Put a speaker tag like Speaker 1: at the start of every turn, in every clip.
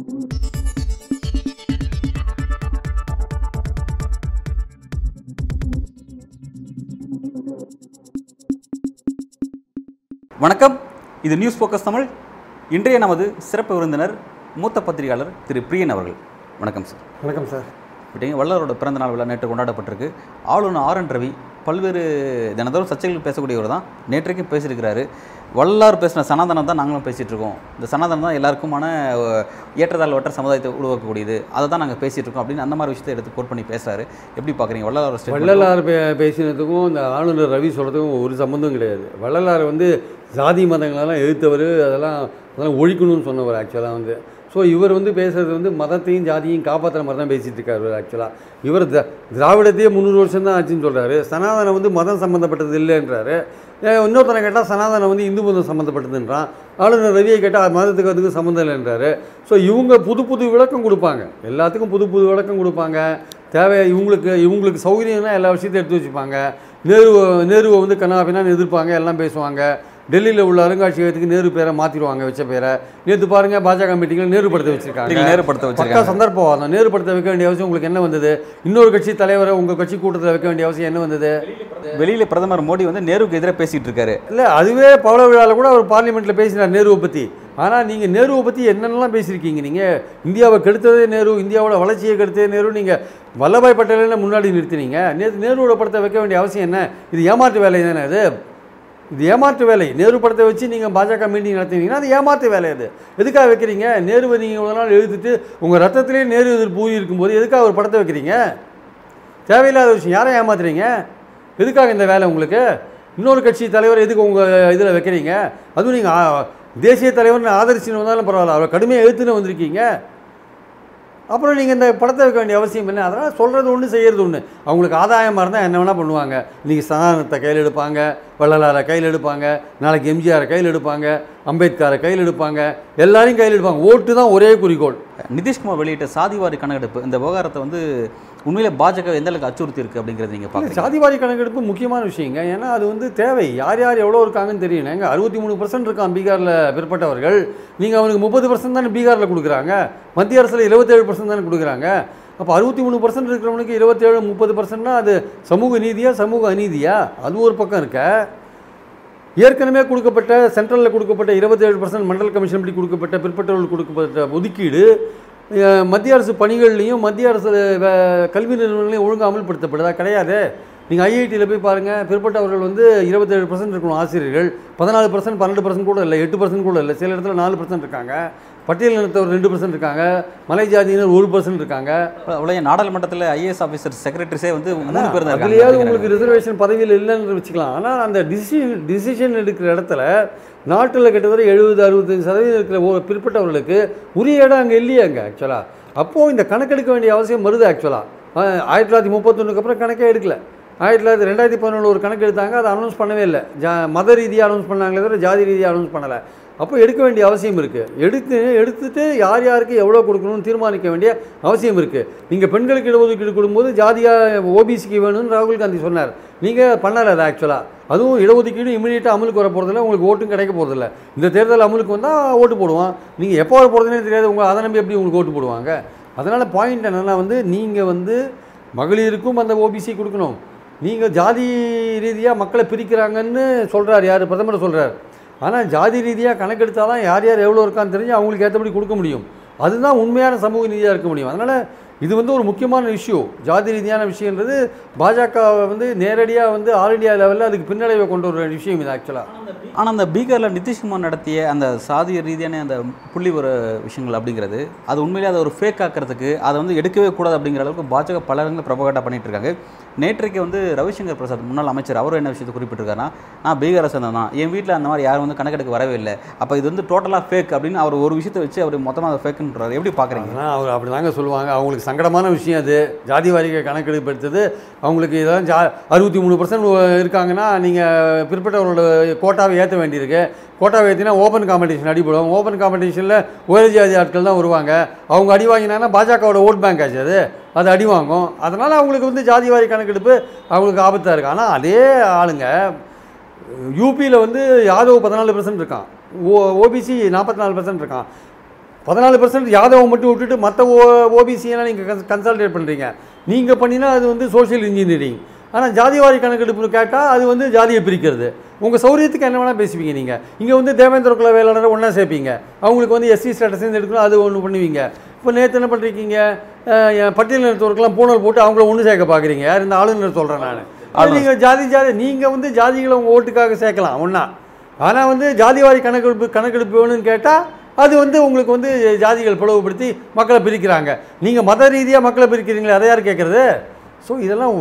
Speaker 1: வணக்கம். இது news focus Tamil. இன்றைய நமது சிறப்பு விருந்தினர் மூத்த பத்திரிகையாளர் திரு பிரியன் அவர்கள். வணக்கம் சார்.
Speaker 2: வணக்கம் சார்.
Speaker 1: விட்டீங்க வள்ளலரோட பிறந்த நாள் விழா நேற்று கொண்டாடப்பட்டிருக்கு. ஆளுநர் ஆர் என் ரவி பல்வேறு தினந்தோறும் சர்ச்சைகள் பேசக்கூடியவர் தான். நேற்றைக்கும் பேசியிருக்கிறாரு. வள்ளலார் பேசின சனாதனம் தான் நாங்களும் பேசிகிட்டு இருக்கோம் இந்த சனாதனம் தான் எல்லாருக்குமான அஹ், ஏற்றத்தாழ்வற்ற சமுதாயத்தை உருவாக்கக்கூடியது. அதை தான் நாங்கள் பேசிகிட்டு இருக்கோம் அப்படின்னு அந்த மாதிரி விஷயத்தை எடுத்து கோட் பண்ணி பேசுகிறாரு எப்படி பார்க்குறீங்க? வள்ளலார்
Speaker 2: வள்ளலார் பேசினதுக்கும் இந்த ஆளுநர் ரவி சொல்கிறதுக்கும் ஒரு சம்மந்தம் கிடையாது. வள்ளலார் வந்து ஜாதி மதங்களெல்லாம் எதிர்த்தவர் அதெல்லாம் அதெல்லாம் ஒழிக்கணும்னு சொன்னவர் ஆக்சுவலாக வந்து. ஸோ இவர் வந்து பேசுறது வந்து மதத்தையும் ஜாதியையும் காப்பாற்றுற மாதிரி தான் பேசிகிட்டு இருக்காரு ஆக்சுவலாக இவர் த திராவிடத்தையே முந்நூறு வருஷம் தான் ஆச்சுன்னு சொல்கிறாரு சனாதனம் வந்து மதம் சம்மந்தப்பட்டது இல்லைன்றாரு. இன்னொருத்தனை கேட்டால் சனாதனம் வந்து இந்து மதம் சம்மந்தப்பட்டதுன்றான் ஆளுநர் ரவியை கேட்டால் மதத்துக்கு அதுக்கு சம்மந்தம் இல்லைன்றாரு. ஸோ இவங்க புது புது விளக்கம் கொடுப்பாங்க. எல்லாத்துக்கும் புது புது விளக்கம் கொடுப்பாங்க. தேவை இவங்களுக்கு இவங்களுக்கு சௌகரியம்னா எல்லா விஷயத்தையும் எடுத்து வச்சுப்பாங்க. நேரு நேருவை வந்து கண்ணாபின்னான்னு எதிர்ப்பாங்க எல்லாம் பேசுவாங்க. டெல்லியில் உள்ள அருங்காட்சியகத்துக்கு நேரு பேரை மாற்றிடுவாங்க வச்ச பேரை. நேற்று பாருங்க பாஜக மீட்டிங்கில் நேரு படத்தை வச்சிருக்காங்க.
Speaker 1: நேரு படத்தை
Speaker 2: பக்கா
Speaker 1: வச்சிருக்காங்க.
Speaker 2: சந்தர்ப்பவாதம். நேரு படத்தை வைக்க வேண்டிய அவசியம் உங்களுக்கு என்ன வந்தது? இன்னொரு கட்சி தலைவரை உங்கள் கட்சி கூட்டத்தில் வைக்க வேண்டிய அவசியம் என்ன வந்தது?
Speaker 1: வெளியில பிரதமர் மோடி வந்து நேருக்கு எதிராக பேசிட்டு இருக்காரு.
Speaker 2: இல்லை அதுவே பவள விழாவில் கூட அவர் பார்லிமெண்ட்டில் பேசினார் நேருவை பற்றி ஆனால் நீங்கள் நேருவை பற்றி என்னென்னலாம் பேசியிருக்கீங்க நீங்கள் இந்தியாவை கெடுத்ததே நேரு இந்தியாவோட வளர்ச்சியை கெடுத்ததே நேரு நீங்கள் வல்லபாய் பட்டேலை முன்னாடி நிறுத்தினீங்க. நேற்று நேருவோட படத்தை வைக்க வேண்டிய அவசியம் என்ன? இது ஏமாற்று வேலை தானே அது இது ஏமாற்று வேலை. நேரு படத்தை வச்சு நீங்கள் பாஜக மீட்டிங் நடத்தினீங்கன்னா அது ஏமாற்று வேலை அது. எதுக்காக வைக்கிறீங்க? நேருவை நீங்கள் இவ்வளோ நாள் எழுதிட்டு உங்கள் ரத்தத்திலே நேரு எதிர்ப்பு ஊறி இருக்கும்போது எதுக்காக ஒரு படத்தை வைக்கிறீங்க? தேவையில்லாத விஷயம். யாரை ஏமாத்துறீங்க? எதுக்காக இந்த வேலை உங்களுக்கு? இன்னொரு கட்சி தலைவர் எதுக்கு உங்கள் இதில் வைக்கிறீங்க? அதுவும் நீங்கள் தேசிய தலைவர்னு ஆதரிச்சுன்னு வந்தாலும் பரவாயில்ல. அவரை கடுமையாக எழுத்துன்னு வந்திருக்கீங்க. அப்புறம் நீங்கள் இந்த படத்தை வைக்க வேண்டிய அவசியம் என்ன? அதனால் சொல்கிறது ஒன்று செய்கிறது ஒன்று அவங்களுக்கு ஆதாயமாக இருந்தால் என்ன வேணால் பண்ணுவாங்க. இன்றைக்கி சதானத்தை கையில் எடுப்பாங்க வள்ளலாரை கையில் எடுப்பாங்க நாளைக்கு எம்ஜிஆரை கையில் எடுப்பாங்க அம்பேத்கரை கையில் எடுப்பாங்க எல்லாரையும் கையில் எடுப்பாங்க. ஓட்டு தான் ஒரே குறிக்கோள்.
Speaker 1: நிதிஷ்குமார் வெளியிட்ட சாதிவாரி கணக்கெடுப்பு இந்த விவகாரத்தை வந்து உண்மையிலே பாஜக எந்த அளவுக்கு அச்சுறுத்தி இருக்கு அப்படிங்கிறது நீங்க
Speaker 2: இல்ல,
Speaker 1: பாக்குறீங்க?
Speaker 2: சாதிவாரி கணக்கெடுப்பு முக்கியமான விஷயங்க. ஏன்னா அது வந்து தேவை. யார் யார் எவ்வளோ இருக்காங்கன்னு தெரியணும் எங்க அறுபத்தி மூணு பர்சன்ட் இருக்கான் பீகாரில் பிற்பட்டவர்கள். நீங்கள் அவனுக்கு முப்பது பர்சன்ட் தானே பீகாரில் கொடுக்குறாங்க. மத்திய அரசில் இருபத்தேழு பர்சன்ட் தானே கொடுக்குறாங்க. அப்போ அறுபத்தி மூணு பர்சன்ட் இருக்கிறவனுக்கு இருபத்தேழு முப்பது பர்சன்ட்னா அது சமூக நீதியா சமூக அநீதியா? அது ஒரு பக்கம் இருக்க. ஏற்கனவே கொடுக்கப்பட்ட சென்ட்ரலில் கொடுக்கப்பட்ட இருபத்தேழு பர்சன்ட் மண்டல் கமிஷன் படி கொடுக்கப்பட்ட பிற்பட்டவர்களுக்கு கொடுக்கப்பட்ட ஒதுக்கீடு மத்திய அரசு பணிகள்லையும் மத்திய அரசு கல்வி நிறுவனங்களையும் ஒழுங்காக அமல்படுத்தப்படுதா? கிடையாது. நீங்கள் ஐஐடியில் போய் பாருங்கள் பிற்பட்டவர்கள் வந்து இருபத்தேழு பர்சன்ட் இருக்கணும் ஆசிரியர்கள். பதினாலு பர்சன்ட் பன்னெண்டு பர்சன்ட் கூட இல்லை எட்டு பர்சன்ட் கூட இல்லை. சில இடத்துல நாலு பர்சன்ட் இருக்காங்க. பட்டியல் இனத்தவர் ரெண்டு பர்சன்ட் இருக்காங்க. மலை ஜாதியினர் ஒரு பர்சன்ட் இருக்காங்க.
Speaker 1: அவ்வளோ நாடாளுமன்றத்தில் ஐஏஎஸ் ஆஃபீஸர் செக்ரட்டரிஸே வந்து மூணு பேர் தான்
Speaker 2: அதுலயாவது உங்களுக்கு ரிசர்வேஷன் பதவியில் இல்லைன்னு வச்சுக்கலாம். ஆனால் அந்த டிசிஷன் டிசிஷன் எடுக்கிற இடத்துல நாட்டில் கிட்டத்தட்ட எழுபது அறுபத்தஞ்சு சதவீதம் இருக்கிற பிற்பட்டவர்களுக்கு உரிய இடம் அங்கே இல்லையே அங்கே ஆக்சுவலாக அப்போது இந்த கணக்கெடுக்க வேண்டிய அவசியம் வருது ஆக்சுவலாக ஆயிரத்தி தொள்ளாயிரத்தி முப்பத்தொன்னுக்கு அப்புறம் கணக்கே எடுக்கல. ஆயிரத்தி தொள்ளாயிரத்தி ரெண்டாயிரத்தி பதினொன்று ஒரு கணக்கு எடுத்தாங்க அதை அனௌன்ஸ் பண்ணவே இல்லை. ஜா மத ரீதியாக அனௌன்ஸ் பண்ணாங்களே தவிர ஜாதி ரீதியாக அனௌன்ஸ் பண்ணலை. அப்போ எடுக்க வேண்டிய அவசியம் இருக்குது எடுத்து எடுத்துட்டு யார் யாருக்கு எவ்வளோ கொடுக்கணும்னு தீர்மானிக்க வேண்டிய அவசியம் இருக்குது நீங்கள் பெண்களுக்கு இடஒதுக்கீடு கொடுக்கும்போது ஜாதியாக ஓபிசிக்கு வேணும்னு ராகுல் காந்தி சொன்னார். நீங்கள் பண்ணலை அது ஆக்சுவலாக அதுவும் இடஒதுக்கீடு இமீடியட்டாக அமலுக்கு வர போகிறதில்ல உங்களுக்கு ஓட்டும் கிடைக்க போகிறதில்ல இந்த தேர்தல் அமலுக்கு வந்தால் ஓட்டு போடுவான் நீங்கள் எப்போ வர போகிறதுனே தெரியாது. உங்கள் அதை நம்பி எப்படி உங்களுக்கு ஓட்டு போடுவாங்க? அதனால் பாயிண்ட் என்னென்னா வந்து நீங்கள் வந்து மகளிருக்கும் அந்த ஓபிசி கொடுக்கணும். நீங்கள் ஜாதி ரீதியாக மக்களை பிரிக்கிறாங்கன்னு சொல்கிறார் யார்? பிரதமர் சொல்கிறார் ஆனால் ஜாதி ரீதியாக கணக்கெடுத்தால் தான் யார் யார் எவ்வளோ இருக்கான்னு தெரிஞ்சு அவங்களுக்கு ஏற்றபடி கொடுக்க முடியும். அதுதான் உண்மையான சமூக நீதியாக இருக்க முடியும். அதனால் இது வந்து ஒரு முக்கியமான இஷ்யூ ஜாதி ரீதியான விஷயன்றது பாஜக வந்து நேரடியாக வந்து ஆல் இண்டியா லெவலில் அதுக்கு பின்னடைவை கொண்டு வர விஷயம் இது ஆக்சுவலாக
Speaker 1: ஆனால் அந்த பீகாரில் நிதிஷ்குமார் நடத்திய அந்த சாதிய ரீதியான அந்த புள்ளி ஒரு விஷயங்கள் அப்படிங்கிறது அது உண்மையிலே அதை ஒரு ஃபேக் ஆக்கிறதுக்கு அதை வந்து எடுக்கவே கூடாது அப்படிங்கிற அளவுக்கு பாஜக பல இடங்களில் ப்ரொபகேட்டா பண்ணிட்டு இருக்காங்க. நேற்றைக்கு வந்து ரவிசங்கர் பிரசாத் முன்னாள் அமைச்சர் அவர் என்ன விஷயத்தை குறிப்பிட்டிருக்காருன்னா நான் பீகாரை சேர்ந்தவன் தான் என் வீட்டில் அந்த மாதிரி யாரும் வந்து கணக்கெடுக்க வரவே இல்லை. அப்போ இது வந்து டோட்டலாக ஃபேக் அப்படின்னு அவர் ஒரு விஷயத்தை வச்சு அவர் மொத்தமாக அதை ஃபேக்குன்றாரு எப்படி பார்க்குறீங்க
Speaker 2: அவர் அப்படி தாங்க சொல்லுவாங்க. அவங்களுக்கு சங்கடமான விஷயம் அது. ஜாதி வாரிக கணக்கெடுப்பு எடுத்தது அவங்களுக்கு இதெல்லாம் ஜா அறுபத்தி மூணு பர்சன்ட் இருக்காங்கன்னா நீங்கள் பிற்பட்டவர்களோட கோட்டாவை ஏற்ற வேண்டியிருக்கு. கோட்டாவை ஏற்றினா ஓப்பன் காம்படிஷன் அடிபடும். ஓப்பன் காம்படிஷனில் உயர் ஜாதி ஆட்கள் தான் வருவாங்க. அவங்க அடி வாங்கினாங்கன்னா பாஜகவோட ஓட் பேங்க் ஆச்சு அது. அது அடி வாங்கும். அதனால் அவங்களுக்கு வந்து ஜாதி வாரி கணக்கெடுப்பு அவங்களுக்கு ஆபத்தாக இருக்குது ஆனால் அதே ஆளுங்க யூபியில் வந்து யாதவ் பதினாலு பர்சன்ட் இருக்கான். ஓ ஓபிசி நாற்பத்தி நாலு பர்சன்ட் இருக்கான். பதினாலு பர்சன்ட் யாதவை மட்டும் விட்டுட்டு மற்ற ஓ ஓபிசியெல்லாம் நீங்கள் கன்சல்டேட் பண்ணுறீங்க நீங்கள் பண்ணினா அது வந்து சோஷியல் இன்ஜினியரிங் ஆனால் ஜாதிவாரி கணக்கெடுப்பு கேட்டால் அது வந்து ஜாதியை பிரிக்கிறது. உங்கள் சௌரியத்துக்கு என்ன வேணால் பேசுவீங்க நீங்கள் இங்கே வந்து தேவேந்திர குல வேளாளரை ஒன்றா சேர்ப்பீங்க. அவங்களுக்கு வந்து எஸ்சி ஸ்டேட்டஸ் எடுக்கணும் அது ஒன்று பண்ணுவீங்க. இப்போ நேற்று என்ன பண்ணுறீங்க பட்டியலினத்தவருக்கெல்லாம் பூனல் போட்டு அவங்கள ஒன்று சேர்க்க பார்க்குறீங்க யார் இந்த ஆளுநர் சொல்கிறேன் நான். நீங்கள் ஜாதி ஜாதி நீங்கள் வந்து ஜாதிகளை உங்கள் ஓட்டுக்காக சேர்க்கலாம் ஒன்றா ஆனால் வந்து ஜாதிவாரி கணக்கெடுப்பு கணக்கெடுப்பு வேணும்னு கேட்டால் அது வந்து உங்களுக்கு வந்து ஜாதிகள் பிளவுபடுத்தி மக்களை பிரிக்கிறாங்க. நீங்கள் மத ரீதியாக மக்களை பிரிக்கிறீங்களே அதை யார் கேட்குறது ஸோ இதெல்லாம்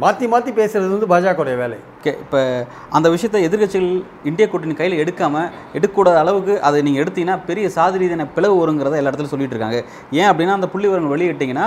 Speaker 2: மாற்றி மாற்றி பேசுகிறது வந்து பாஜகவுடைய வேலை.
Speaker 1: ஓகே இப்போ அந்த விஷயத்தை எதிர்க்கட்சிகள் இந்திய கூட்டணி கையில் எடுக்காமல் எடுக்கக்கூடாத அளவுக்கு அதை நீங்கள் எடுத்தீங்கன்னா பெரிய சாதி ரீதியான பிளவு வருங்கிறத எல்லா இடத்துலையும் சொல்லிட்டு இருக்காங்க. ஏன் அப்படின்னா அந்த புள்ளி விவரங்கள் வெளியிட்டிங்கன்னா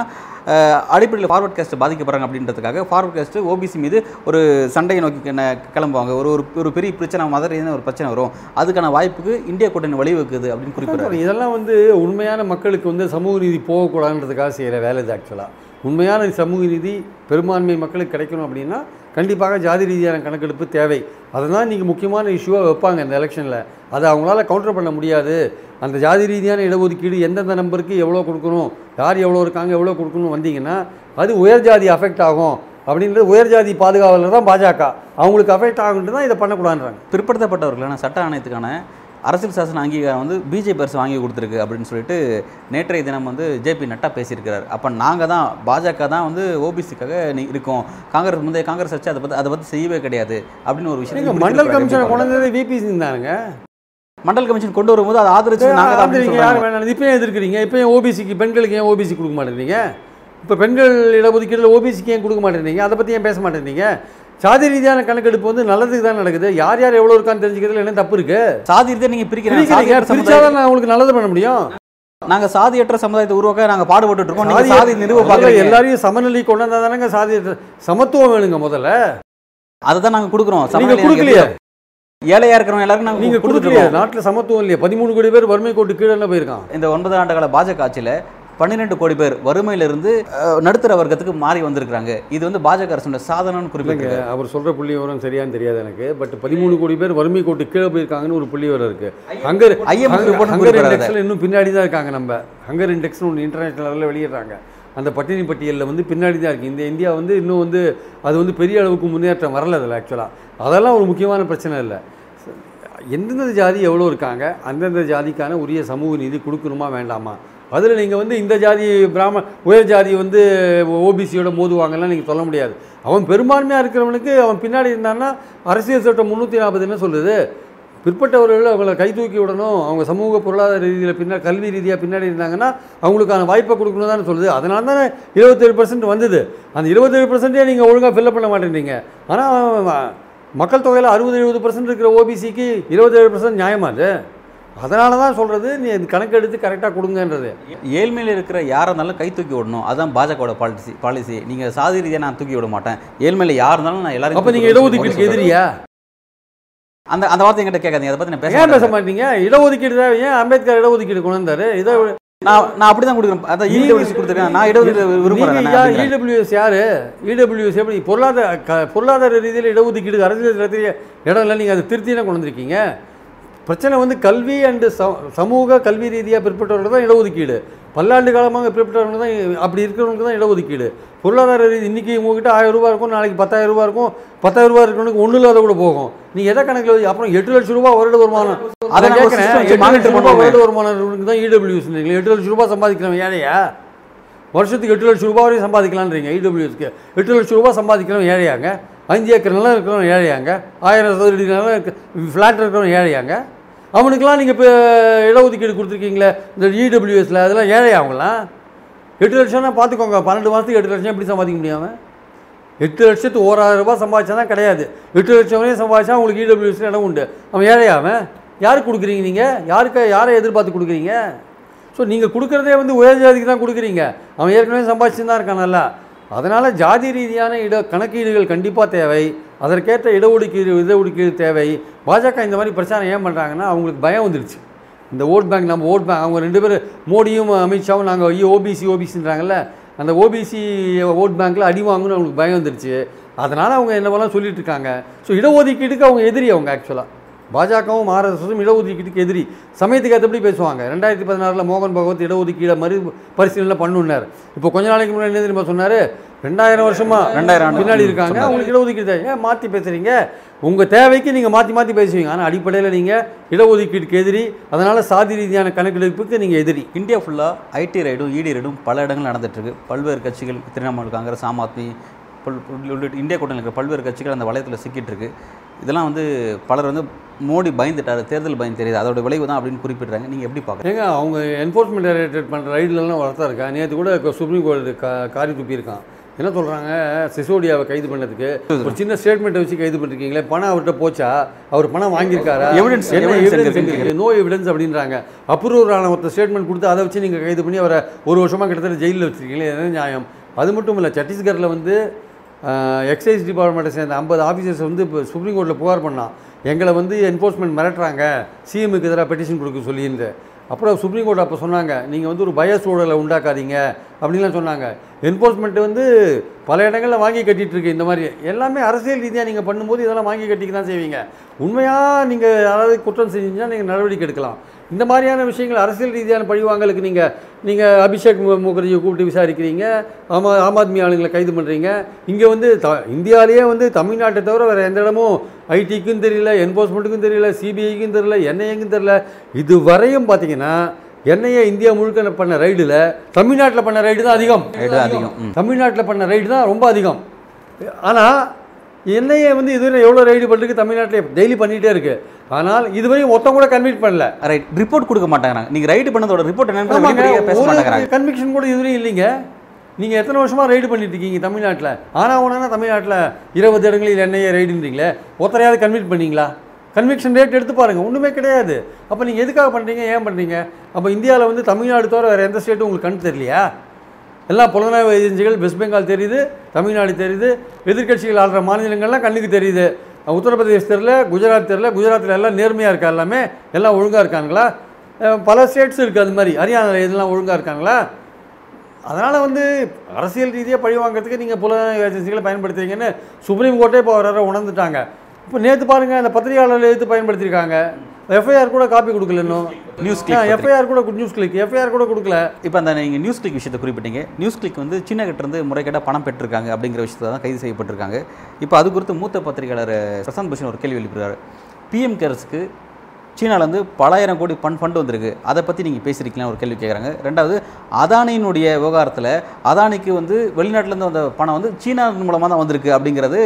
Speaker 1: அடிப்படையில் ஃபார்வர்ட் காஸ்ட் பாதிக்கப்படுறாங்க அப்படின்றதுக்காக ஃபார்வர்ட் காஸ்ட் ஓபிசி மீது ஒரு சண்டையை நோக்கி கிள- கிளம்புவாங்க. ஒரு ஒரு ஒரு பெரிய பிரச்சனை மத ரீதியான ஒரு பிரச்சனை வரும். அதுக்கான வாய்ப்புக்கு இந்திய கூட்டணி வழிவகுக்குது அப்படின்னு குறிப்பிட்றாரு.
Speaker 2: இதெல்லாம் வந்து உண்மையான மக்களுக்கு வந்து சமூக நீதி போகக்கூடாதுன்றதுக்காக செய்கிற வேலை இது ஆக்சுவலாக உண்மையான சமூக நீதி பெரும்பான்மை மக்களுக்கு கிடைக்கணும் அப்படின்னா கண்டிப்பாக ஜாதி ரீதியான கணக்கெடுப்பு தேவை. அதுதான் நீங்கள் முக்கியமான இஷ்யூவாக வைப்பாங்க இந்த எலெக்ஷனில். அதை அவங்களால கவுண்டர் பண்ண முடியாது. அந்த ஜாதி ரீதியான இடஒதுக்கீடு எந்தெந்த நம்பருக்கு எவ்வளோ கொடுக்கணும் யார் எவ்வளோ இருக்காங்க எவ்வளோ கொடுக்கணும் வந்தீங்கன்னா அது உயர் ஜாதி அஃபெக்ட் ஆகும் அப்படின்றது உயர் ஜாதி பாதுகாவலர் தான் பாஜக. அவங்களுக்கு அஃபெக்ட் ஆகுன்ட்டு தான் இதை பண்ணக்கூடாதுன்றாங்க.
Speaker 1: பிற்படுத்தப்பட்டவர்களான சட்ட ஆணையத்துக்கான அரசியல் சாசன அங்கீகாரம் வந்து பிஜேபி அரசு வாங்கி கொடுத்துருக்கு அப்படின்னு சொல்லிட்டு நேற்றைய தினம் வந்து ஜேபி நட்டா பேசியிருக்கிறார். அப்போ நாங்கள் தான் பாஜக தான் வந்து ஓபிசிக்காக இருக்கோம். காங்கிரஸ் முந்தைய காங்கிரஸ் வச்சு அதை பற்றி அதை பற்றி செய்யவே கிடையாது அப்படின்னு ஒரு விஷயம்
Speaker 2: மண்டல் கமிஷனை கொண்டு வந்தது விபி சிங் தானுங்க.
Speaker 1: மண்டல் கமிஷன் கொண்டு வரும்போது அதை ஆதரிச்சு நாங்கள்
Speaker 2: யார். வேணாம் இப்போ ஏன் எதிர்க்கிறீங்க? இப்போ ஏன் ஓபிசிக்கு பெண்களுக்கு ஏன் ஓபிசி கொடுக்க மாட்டேங்கிறீங்க? இப்போ பெண்கள் இடஒதுக்கீடுல ஓபிசிக்கு ஏன் கொடுக்க மாட்டேங்கிறீங்க? அதை பற்றி ஏன் பேச மாட்டேங்கிறீங்க? சாதி ரீதியான கணக்கெடுப்பு வந்து நல்லதுக்கு தான் நடக்குது. யார் யார் எவ்வளோ இருக்கான்னு தெரிஞ்சுக்கிறதுல என்ன தப்பு இருக்கு?
Speaker 1: சாதி ரீதியாக நீங்கள் பிரிக்கிறீங்க.
Speaker 2: பிரிச்சாதான் நான் உங்களுக்கு நல்லது பண்ண முடியும்?
Speaker 1: நாங்கள் சாதியற்ற சமுதாயத்தை உருவாக்க நாங்கள் பாடுபட்டு இருக்கோம். நீங்கள்
Speaker 2: சாதி-
Speaker 1: சாதி நிறுவ பார்க்குறீங்க
Speaker 2: எல்லாரையும் சமநிலை கொண்டு வந்தா தானங்க சாதி சமத்துவம் வேணுங்க முதல்ல.
Speaker 1: அதை தான் நாங்கள் கொடுக்குறோம்.
Speaker 2: நீங்க கொடுக்கலையே.
Speaker 1: ஏழையா இருக்கிறவங்க எல்லாருக்கும்
Speaker 2: நீங்க
Speaker 1: கொடுத்துருக்கோம்
Speaker 2: கொடுக்கலையே. நாட்டில் சமத்துவம் இல்லையா. பதிமூணு கோடி பேர் வறுமை கோட்டு கீழே போயிருக்கான்?
Speaker 1: இந்த ஒன்பது ஆண்டு கால பாஜக ஆட்சியில் பன்னிரெண்டு கோடி பேர் வறுமையிலிருந்து நடுத்தர வர்க்கத்துக்கு மாறி வந்திருக்காங்க இது வந்து பாஜக அரசோட சாதனைன்னு
Speaker 2: இல்லைங்க
Speaker 1: குறிப்பிட்டு
Speaker 2: அவர் சொல்ற புள்ளி விவரம் சரியான்னு தெரியாது எனக்கு. பட் பதிமூணு கோடி பேர் வறுமை கோட்டு கீழே போயிருக்காங்கன்னு ஒரு புள்ளி விவரம் இருக்கு. Hunger hunger. இண்டெக்ஸ்ல இன்னும் பின்னாடி தான் இருக்காங்க நம்ம. ஹங்கர் இண்டெக்ஸ்னு ஒன்று இன்டர்நேஷனல் லெவலில் வெளியிடுறாங்க. அந்த பட்டினி பட்டியலில் வந்து பின்னாடி தான் இருக்குது இந்த இந்தியா வந்து இன்னும் வந்து அது வந்து பெரிய அளவுக்கு முன்னேற்றம் வரல அதில் ஆக்சுவலாக அதெல்லாம் ஒரு முக்கியமான பிரச்சனை இல்லை. எந்தெந்த ஜாதி எவ்வளோ இருக்காங்க அந்தந்த ஜாதிக்கான உரிய சமூக நீதி கொடுக்கணுமா வேண்டாமா? அதில் நீங்கள் வந்து இந்த ஜாதி பிராம உயர் ஜாதி வந்து ஓபிசியோட மோதுவாங்கலாம் நீங்கள் சொல்ல முடியாது. அவன் பெரும்பான்மையாக இருக்கிறவனுக்கு அவன் பின்னாடி இருந்தான்னா அரசியல் சட்டம் முந்நூற்றி நாற்பது என்ன சொல்லுது? பிற்பட்டவர்கள் அவங்கள கை தூக்கி விடணும். அவங்க சமூக பொருளாதார ரீதியில் பின்னாடி கல்வி ரீதியாக பின்னாடி இருந்தாங்கன்னா அவங்களுக்கான வாய்ப்பை கொடுக்கணும் தான் சொல்லுது. அதனால தானே இருபத்தேழு பர்சன்ட் வந்தது. அந்த இருபத்தேழு பர்சன்டே நீங்கள் ஒழுங்காக ஃபில்லப் பண்ண மாட்டேன்றீங்க. ஆனால் மக்கள் தொகையில் அறுபது எழுபது பர்சன்ட் இருக்கிற ஓபிசிக்கு இருபத்தேழு பர்சன்ட் நியாயமா அது? அதனால தான் சொல்கிறது நீ இது கணக்கெடுத்து கரெக்டாக கொடுங்கன்றது.
Speaker 1: ஏழ்மையில் இருக்கிற யாராக இருந்தாலும் கை தூக்கி விடணும். அதான் பாஜகவோட பாலிசி பாலிசி நீங்கள் சாதி ரீதியாக நான் தூக்கி விட மாட்டேன். ஏழ்மையில் யார் இருந்தாலும் நான் எல்லாரும்
Speaker 2: அப்போ நீங்கள் இடஒதுக்கீடுக்கு எதிரியா?
Speaker 1: அந்த அந்த வார்த்தை என்கிட்ட கேட்காதீங்க. அதை பற்றி நான் பேச
Speaker 2: பேச. மாட்டீங்க இடஒதுக்கீடு தான். ஏன் அம்பேத்கர் இடஒதுக்கீடு கொண்டு வந்தாரு இதை
Speaker 1: நான் நான் அப்படி தான் கொடுக்குறேன். அதான் இடபிள்யூசி கொடுத்துருக்கேன். நான் இடஒதுக்கீடு விரும்புகிறேன்
Speaker 2: இடபிள்யூஎஸ் யாரு? இடபிள்யூஎஸ் எப்படி? பொருளாதார பொருளாதார ரீதியில் இடஒதுக்கீடு அரசியல் இடம் இல்லை நீங்கள் அதை திருத்தினா கொண்டு வந்திருக்கீங்க. பிரச்சனை வந்து கல்வி அண்டு சமூக கல்வி ரீதியாக பிற்பட்டவர்கள் தான் இடஒதுக்கீடு. பல்லாண்டு காலமாக பிற்பட்டவர்கள் தான் அப்படி இருக்கிறவங்களுக்கு தான் இடஒதுக்கீடு. பொருளாதார ரீதி இன்னைக்கு உங்ககிட்ட ஆயிரம் ரூபாய் இருக்கும் நாளைக்கு பத்தாயிரம் ரூபாய் இருக்கும் பத்தாயிரம் ரூபாய் இருக்கிறவனுக்கு ஒன்றும் இல்லாத கூட போகும். நீ எதை கணக்கில் அப்புறம் எட்டு லட்சம் ரூபாய் வருட வருமானம்.
Speaker 1: அதை
Speaker 2: கேட்குறேன். வருட வருமானம் தான் இடபிள்யூஎஸ் எட்டு லட்சம் ரூபாய் சம்பாதிக்கிறவன் ஏழையா வருஷத்துக்கு எட்டு லட்சம் ரூபாய் வரையும் சம்பாதிக்கலான்றீங்க இடபிள்யூஎஸ்க்கு எட்டு லட்சம் ரூபாய் சம்பாதிக்கிறவன் ஏழையாங்க அஞ்சு ஏக்கர் நிலம் இருக்கிறவன் ஏழையாங்க ஆயிரம் சதுரடி நிலம் ஃப்ளாட் இருக்கிறவன் ஏழையாங்க அவனுக்கெல்லாம் நீங்கள் இப்போ இடஒதுக்கீடு கொடுத்துருக்கீங்களே இந்த இடபிள்யூஎஸில் அதெல்லாம் ஏழை அவங்களாம் எட்டு லட்சம்னா பார்த்துக்கோங்க பன்னெண்டு மாதத்துக்கு எட்டு லட்சம் எப்படி சம்பாதிக்க முடியாமல் எட்டு லட்சத்து ஓராயிரம் ரூபாய் சம்பாதிச்சா தான் கிடையாது. எட்டு லட்சம் வரையும் சம்பாதிச்சா உங்களுக்கு இடபிள்யூஎஸ்ல இடம் உண்டு. அவன் ஏழையாவன் யாருக்கு கொடுக்குறீங்க நீங்கள் யாருக்கு யாரை எதிர்பார்த்து கொடுக்குறீங்க? ஸோ நீங்கள் கொடுக்குறதே வந்து உயர் ஜாதிக்கு தான் கொடுக்குறீங்க. அவன் ஏற்கனவே சம்பாதிச்சு தான் இருக்கான் நல்லா. அதனால் ஜாதி ரீதியான இட கணக்கீடுகள் கண்டிப்பாக தேவை. அதற்கேற்ற இடஒதுக்கீடு இடஒதுக்கீடு தேவை. பாஜக இந்த மாதிரி பிரச்சாரம் ஏன் பண்ணுறாங்கன்னா அவங்களுக்கு பயம் வந்துடுச்சு இந்த ஓட் பேங்க் நம்ம ஓட் பேங்க் அவங்க ரெண்டு பேரும் மோடியும் அமித்ஷாவும் நாங்கள் ஐயோ ஓபிசி ஓபிசின்றாங்கல்ல அந்த ஓபிசி ஓட் பேங்க்கில் அடி வாங்கணும்னு அவங்களுக்கு பயம் வந்துருச்சு. அதனால் அவங்க என்ன பண்ணலாம் சொல்லிட்டு இருக்காங்க. ஸோ இடஒதுக்கீடுக்கு அவங்க எதிரி அவங்க ஆக்சுவலாக பாஜகவும் ஆர்எஸ்எஸும் இடஒதுக்கீட்டுக்கு எதிரி. சமயத்துக்கு ஏற்றபடி பேசுவாங்க. ரெண்டாயிரத்தி பதினாறில் மோகன் பகவத் இடஒதுக்கீடை மறு பரிசீலனை பண்ணுனார் இப்போ கொஞ்ச நாளைக்கு முன்னாடி என்ன தெரியுமா சொன்னார்? ரெண்டாயிரம் வருஷமா
Speaker 1: ரெண்டாயிரம்
Speaker 2: பின்னாடி இருக்காங்க. அவங்களுக்கு இடஒதுக்கீடு. ஏன் மாற்றி பேசுகிறீங்க உங்கள் தேவைக்கு நீங்கள் மாற்றி மாற்றி பேசுவீங்க. ஆனால் அடிப்படையில் நீங்கள் இடஒதுக்கீட்டுக்கு எதிரி. அதனால் சாதி ரீதியான கணக்கெடுப்புக்கு நீங்கள் எதிரி.
Speaker 1: இந்தியா ஃபுல்லாக ஐடி ரைடும் இடி ரைடும் பல இடங்கள் நடந்துட்டு இருக்கு பல்வேறு கட்சிகள் திரிணாமுல் காங்கிரஸ் ஆம் ஆத்மி உள்ளிட்ட இந்தியா கூட்டணியில் இருக்கிற பல்வேறு கட்சிகள் அந்த வளையத்தில் சிக்கிட்டு இருக்கு இதெல்லாம் வந்து பலர் வந்து மோடி பயந்துட்டாரு தேர்தல் பயம் தெரியுது. அதோட விளைவு தான் அப்படின்னு குறிப்பிடுறாங்க. நீங்கள் எப்படி பார்க்குறீங்க?
Speaker 2: ஏங்க அவங்க என்ஃபோர்ஸ்மெண்ட் டைரக்டரேட் பண்ணுற ரைடுலலாம் வளர்த்தா இருக்கா? நேற்று கூட சுப்ரீம் கோர்ட்டு கா காரி துப்பியிருக்கான். என்ன சொல்கிறாங்க சிசோடியாவை கைது பண்ணதுக்கு ஒரு சின்ன ஸ்டேட்மெண்ட்டை வச்சு கைது பண்ணிருக்கீங்களே? பணம் அவர்கிட்ட போச்சா? அவர் பணம் வாங்கியிருக்காரா?
Speaker 1: Evidence-
Speaker 2: என்ன?
Speaker 1: இருக்கு?
Speaker 2: நோ எவிடன்ஸ் அப்படின்றாங்க. அப்ரூவரான ஒருத்தர் ஸ்டேட்மெண்ட் கொடுத்து அதை வச்சு நீங்கள் கைது பண்ணி அவரை ஒரு வருஷமாக கிட்டத்தட்ட ஜெயிலில் வச்சிருக்கீங்களே? என்ன நியாயம்? அது மட்டும் இல்லை சத்தீஸ்கரில் வந்து எக்ஸைஸ் டிபார்ட்மெண்ட்டை சேர்ந்த ஐம்பது ஆஃபீஸர்ஸ் வந்து இப்போ சுப்ரீம் கோர்ட்டில் புகார் பண்ணான். எங்களை வந்து என்ஃபோர்ஸ்மெண்ட் மிரட்டுறாங்க. சிஎம்க்கு எதிராக பெட்டிஷன் கொடுக்க சொல்லியிருந்து அப்புறம் சுப்ரீம் கோர்ட் அப்போ சொன்னாங்க நீங்கள் வந்து ஒரு பய சூழலை உண்டாக்காதீங்க அப்படின்லாம் சொன்னாங்க. என்ஃபோர்ஸ்மெண்ட் வந்து பல இடங்களில் வாங்கி கட்டிட்டு இருக்கு இந்த மாதிரி. எல்லாமே அரசியல் ரீதியாக நீங்கள் பண்ணும்போது இதெல்லாம் வாங்கி கட்டிக்கு தான் செய்வீங்க. உண்மையாக நீங்கள் யாராவது குற்றம் செஞ்சீங்கன்னா நீங்கள் நடவடிக்கை எடுக்கலாம். இந்த மாதிரியான விஷயங்கள் அரசியல் ரீதியான பழிவாங்கலுக்கு நீங்கள் நீங்கள் அபிஷேக் முகர்ஜியை கூப்பிட்டு விசாரிக்கிறீங்க ஆமா ஆம் ஆத்மி ஆளுங்களை கைது பண்ணுறீங்க இங்கே வந்து த இந்தியாவிலேயே வந்து தமிழ்நாட்டை தவிர வேறு எந்த இடமும் ஐடிக்கும் தெரியல என்ஃபோர்ஸ்மெண்ட்டுக்கும் தெரியல சிபிஐக்கும் தெரியல என்ஐக்கும் தெரியல. இது வரையும் பார்த்தீங்கன்னா என்ஐஏ இந்தியா முழுக்க பண்ண ரைடில் தமிழ்நாட்டில் பண்ண ரைடு தான் அதிகம்.
Speaker 1: அதிகம்.
Speaker 2: தமிழ்நாட்டில் பண்ண ரைடு தான் ரொம்ப அதிகம். ஆனால் என்ஐஏ வந்து இதுவரை எவ்வளோ ரைடு பண்ணுறதுக்கு தமிழ்நாட்டில் டெய்லி பண்ணிகிட்டே இருக்கு. ஆனால் இதுவரையும் ஒருத்தன் கூட கன்விட் பண்ணல.
Speaker 1: ரைட் ரிப்போர்ட் கொடுக்க மாட்டாங்க. நீங்கள் ரைடு பண்ணதோட ரிப்போர்ட் என்னன்னு
Speaker 2: கன்விக்ஷன் கூட இதுவரையும் இல்லைங்க. நீங்கள் எத்தனை வருஷமாக ரைடு பண்ணிட்டு இருக்கீங்க தமிழ்நாட்டில்? ஆனால் ஒன்றா தமிழ்நாட்டில் இருபது இடங்களில் என்னையே ரைடுன்றீங்களே ஒருத்தரையாவது கன்விட் பண்ணிங்களா? கன்விக்ஷன் ரேட் எடுத்து பாருங்கள் ஒன்றுமே கிடையாது. அப்போ நீங்கள் எதுக்காக பண்ணுறீங்க ஏன் பண்ணுறீங்க அப்போ இந்தியாவில் வந்து தமிழ்நாடு தவிர வேறு எந்த ஸ்டேட்டும் உங்களுக்கு கண் தெரியலையா? எல்லா புலனாய்வு ஏஜென்சிகள் வெஸ்ட் பெங்கால் தெரியுது தமிழ்நாடு தெரியுது எதிர்க்கட்சிகள் ஆடுற மாநிலங்கள்லாம் கண்ணுக்கு தெரியுது. உத்தரப்பிரதேஷ் தெரில குஜராத் தெரில குஜராத்தில் எல்லாம் நேர்மையாக இருக்கா எல்லாமே? எல்லாம் ஒழுங்காக இருக்காங்களா? பல ஸ்டேட்ஸ் இருக்குது அது மாதிரி. ஹரியானா இதெல்லாம் ஒழுங்காக இருக்காங்களா? அதனால் வந்து அரசியல் ரீதியாக பழி வாங்குறதுக்கு நீங்கள் புலனாய்வு ஏஜென்சிகளை பயன்படுத்துறீங்கன்னு சுப்ரீம் கோர்ட்டே இப்போ வர உணர்ந்துட்டாங்க. இப்போ நேற்று பாருங்கள் அந்த பத்திரிகையாளர்கள் எடுத்து பயன்படுத்தியிருக்காங்க. எஃப்ஐஆர் கூட காப்பி கொடுக்கல இன்னும்.
Speaker 1: நியூஸ் கிளிக்
Speaker 2: எஃப்ஐஆர் கூட நியூஸ் கிளிக் எஃப்ஐஆர் கூட கொடுக்கல.
Speaker 1: இப்போ அந்த நீங்கள் நியூஸ் கிளிக் விஷயத்தை குறிப்பிட்டீங்க. நியூஸ் கிளிக் வந்து சின்ன கிட்ட இருந்து முறைகேட்டாக பணம் பெற்றிருக்காங்க அப்படிங்கிற விஷயத்தை தான் கைது செய்யப்பட்டிருக்காங்க. இப்போ அது குறித்து மூத்த பத்திரிகையாளர் பிரசாந்த் பூஷன் ஒரு கேள்வி எழுப்பியிருக்காரு. பிஎம் கேர்ஸ்க்கு சீனாலேருந்து பலாயிரம் கோடி பண் ஃபண்டு வந்திருக்கு. அதை பற்றி நீங்கள் பேசியிருக்கலாம் ஒரு கேள்வி கேட்குறாங்க. ரெண்டாவது அதானியினுடைய விவகாரத்தில் அதானிக்கு வந்து வெளிநாட்டிலேருந்து வந்த பணம் வந்து சீனா மூலமாக தான் வந்திருக்கு அப்படிங்கிறது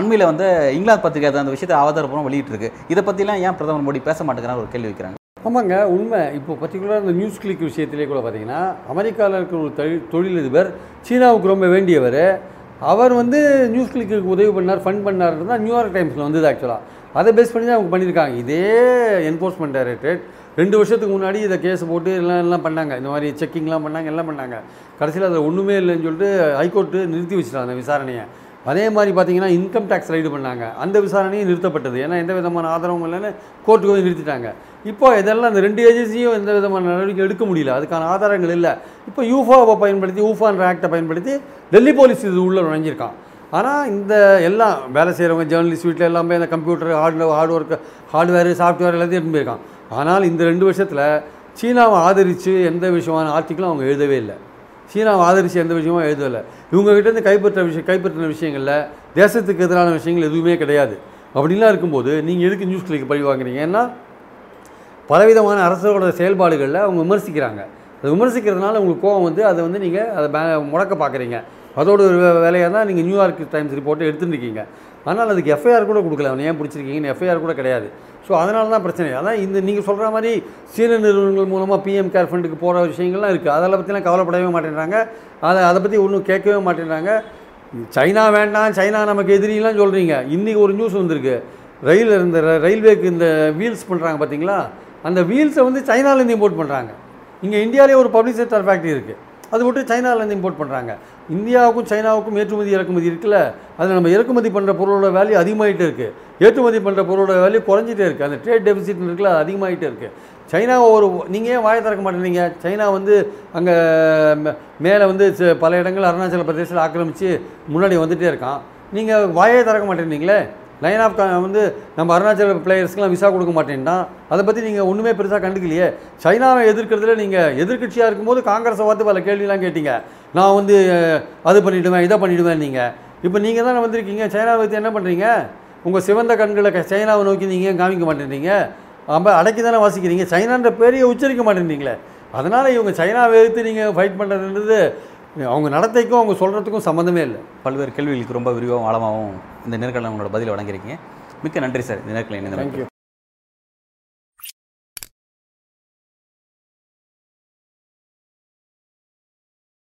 Speaker 1: அண்மையில் வந்து இங்கிலாந்து பத்திரிகை அந்த விஷயத்தை ஆதாரப்பூர்வம் வெளியிட்டிருக்கு. இதை பற்றிலாம் ஏன் பிரதமர் மோடி பேச மாட்டேங்கிறார்? ஒரு கேள்வி வைக்கிறாங்க.
Speaker 2: ஆமாங்க உண்மை. இப்போ பர்டிகுலராக இந்த நியூஸ் கிளிக் விஷயத்திலே கூட பார்த்தீங்கன்னா அமெரிக்காவில் இருக்கிற ஒரு தொழில் தொழிலதிபர் சீனாவுக்கு ரொம்ப வேண்டியவர். அவர் வந்து நியூஸ் கிளிக்கு உதவி பண்ணார் ஃபண்ட் பண்ணார்ன்றது தான் நியூயார்க் டைம்ஸில் வந்தது ஆக்சுவலாக அதை பேஸ் பண்ணி தான் அவங்க பண்ணியிருக்காங்க. இதே என்ஃபோர்ஸ்மெண்ட் டைரக்டரேட் ரெண்டு வருஷத்துக்கு முன்னாடி இதை கேஸ் போட்டு எல்லாம் எல்லாம் பண்ணாங்க. இந்த மாதிரி செக்கிங்லாம் பண்ணாங்க எல்லாம் பண்ணாங்க. கடைசியில் அதில் ஒன்றுமே இல்லைன்னு சொல்லிட்டு ஹைகோர்ட்டு நிறுத்தி வச்சிட்டாங்க அந்த விசாரணையை. அதே மாதிரி பார்த்தீங்கன்னா இன்கம் டேக்ஸ் ரைடு பண்ணாங்க. அந்த விசாரணையும் நிறுத்தப்பட்டது. ஏன்னா எந்த விதமான ஆதரவும் இல்லைன்னு கோர்ட்டுக்கு வந்து நிறுத்திட்டாங்க. இப்போ இதெல்லாம் இந்த ரெண்டு ஏஜென்சியும் எந்த விதமான நடவடிக்கை எடுக்க முடியல. அதுக்கான ஆதாரங்கள் இல்லை. இப்போ யூஃபாவை பயன்படுத்தி யூஃபான்ற ஆக்டை பயன்படுத்தி டெல்லி போலீஸ் இது உள்ளே நுழைஞ்சிருக்கான். ஆனால் இந்த எல்லாம் வேலை செய்கிறவங்க ஜேர்னலிஸ்ட் வீட்டில் எல்லாமே இந்த computer hard hard work hardware software எல்லாத்தையும் எடுத்து போயிருக்கான். ஆனால் இந்த ரெண்டு வருஷத்தில் சீனாவை ஆதரித்து எந்த விஷயமான ஆர்டிக்கலும் அவங்க எழுதவே இல்லை. சீனாவை ஆதரித்து எந்த விஷயமும் எழுதலை இவங்ககிட்டேருந்து கைப்பற்ற விஷயம் கைப்பற்றின விஷயங்களில் தேசத்துக்கு எதிரான விஷயங்கள் எதுவுமே கிடையாது. அப்படின்லாம் இருக்கும்போது நீங்கள் எதுக்கு நியூஸ் கிளிக் பழி வாங்குறீங்க? ஏன்னா பலவிதமான அரசோட செயல்பாடுகளில் அவங்க விமர்சிக்கிறாங்க. அதை விமர்சிக்கிறதுனால உங்களுக்கு கோவம் வந்து அதை வந்து நீங்கள் அதை முடக்க பார்க்குறீங்க. அதோட ஒரு வேலையாக தான் நீங்கள் நியூயார்க் டைம்ஸ் ரிப்போர்ட்டை எடுத்துருக்கீங்க ஆனால் அதுக்கு எஃப்ஐஆர் கூட கொடுக்கல அவன். ஏன் பிடிச்சிருக்கீங்கன்னு எஃப்ஐஆர் கூட கிடையாது. ஸோ அதனால தான் பிரச்சனை. அதான் இந்த நீங்கள் சொல்கிற மாதிரி சீன நிறுவனங்கள் மூலமாக பிஎம் கேர் ஃபண்டுக்கு போகிற விஷயங்கள்லாம் இருக்குது அதெல்லாம் பற்றிலாம் கவலைப்படவே மாட்டேன்றாங்க. அதை அதை பற்றி ஒன்றும் கேட்கவே மாட்டேன்றாங்க. சைனா வேண்டாம். சைனா நமக்கு எதிரிலாம் சொல்கிறீங்க இன்றைக்கி ஒரு நியூஸ் வந்திருக்கு. ரயில் இந்த ரயில்வேக்கு இந்த வீல்ஸ் பண்ணுறாங்க பார்த்தீங்களா அந்த வீல்ஸை வந்து சைனாலேருந்து இம்போர்ட் பண்ணுறாங்க இங்கே இந்தியாவிலே ஒரு பப்ளிக் செக்டர் ஃபேக்ட்ரி இருக்குது அது விட்டு சைனாலேருந்து இம்போர்ட் பண்ணுறாங்க இந்தியாவுக்கும் சைனாவுக்கும் ஏற்றுமதி இறக்குமதி இருக்குல்ல? அதில் நம்ம இறக்குமதி பண்ணுற பொருளோட வேல்யூ அதிகமாகிட்டே இருக்குது ஏற்றுமதி பண்ணுற பொருளோட வேல்யூ குறைஞ்சிட்டே இருக்குது அந்த ட்ரேட் டெபிசிட் இருக்குல்ல அது அதிகமாகிட்டே இருக்குது சைனாவை ஒரு நீங்கள் ஏன் வாயை திறக்க மாட்டேங்கிறீங்க? சைனா வந்து அங்கே மேலே வந்து ச- பல இடங்கள் அருணாச்சல பிரதேசத்தில் ஆக்கிரமித்து முன்னாடி வந்துகிட்டே இருக்கான். நீங்கள் வாயே திறக்க மாட்டேங்கிறீங்களே? லைன் ஆஃப் வந்து நம்ம அருணாச்சல பிளேயர்ஸ்க்குலாம் விசா கொடுக்க மாட்டேன்னா அதை பற்றி நீங்கள் ஒன்றுமே பெருசாக கண்டுக்கலையே. சைனாவை எதிர்க்கிறதுல நீங்கள் எதிர்க்கட்சியாக இருக்கும்போது காங்கிரஸை பார்த்து பல கேள்விலாம் கேட்டீங்க. நான் வந்து அது பண்ணிவிடுவேன் இதை பண்ணிவிடுவேன் நீங்கள் இப்போ நீங்கள் தானே வந்திருக்கீங்க சைனாவை பற்றி என்ன பண்ணுறீங்க உங்கள் சிவந்த கண்களை சைனாவை நோக்கி நீங்கள் காமிக்க மாட்டேன்றீங்க? ரொம்ப அடக்கி தானே வாசிக்கிறீங்க. சைனான்ற பேரையே உச்சரிக்க மாட்டேன்றீங்களே. அதனால் இவங்க சைனாவை எதிர்த்து நீங்கள் ஃபைட் பண்ணுறதுன்றது அவங்க நடத்தைக்கும் அவங்க சொல்கிறதுக்கும் சம்மந்தமே இல்லை.
Speaker 1: பல்வேறு கேள்விகளுக்கு ரொம்ப விரிவாகவும் ஆழமாகவும் இந்த நேர்காணல் உங்களோட பதில் வழங்கியிருக்கீங்க. மிக்க நன்றி சார். இந்த நேர்காணல் இணைந்த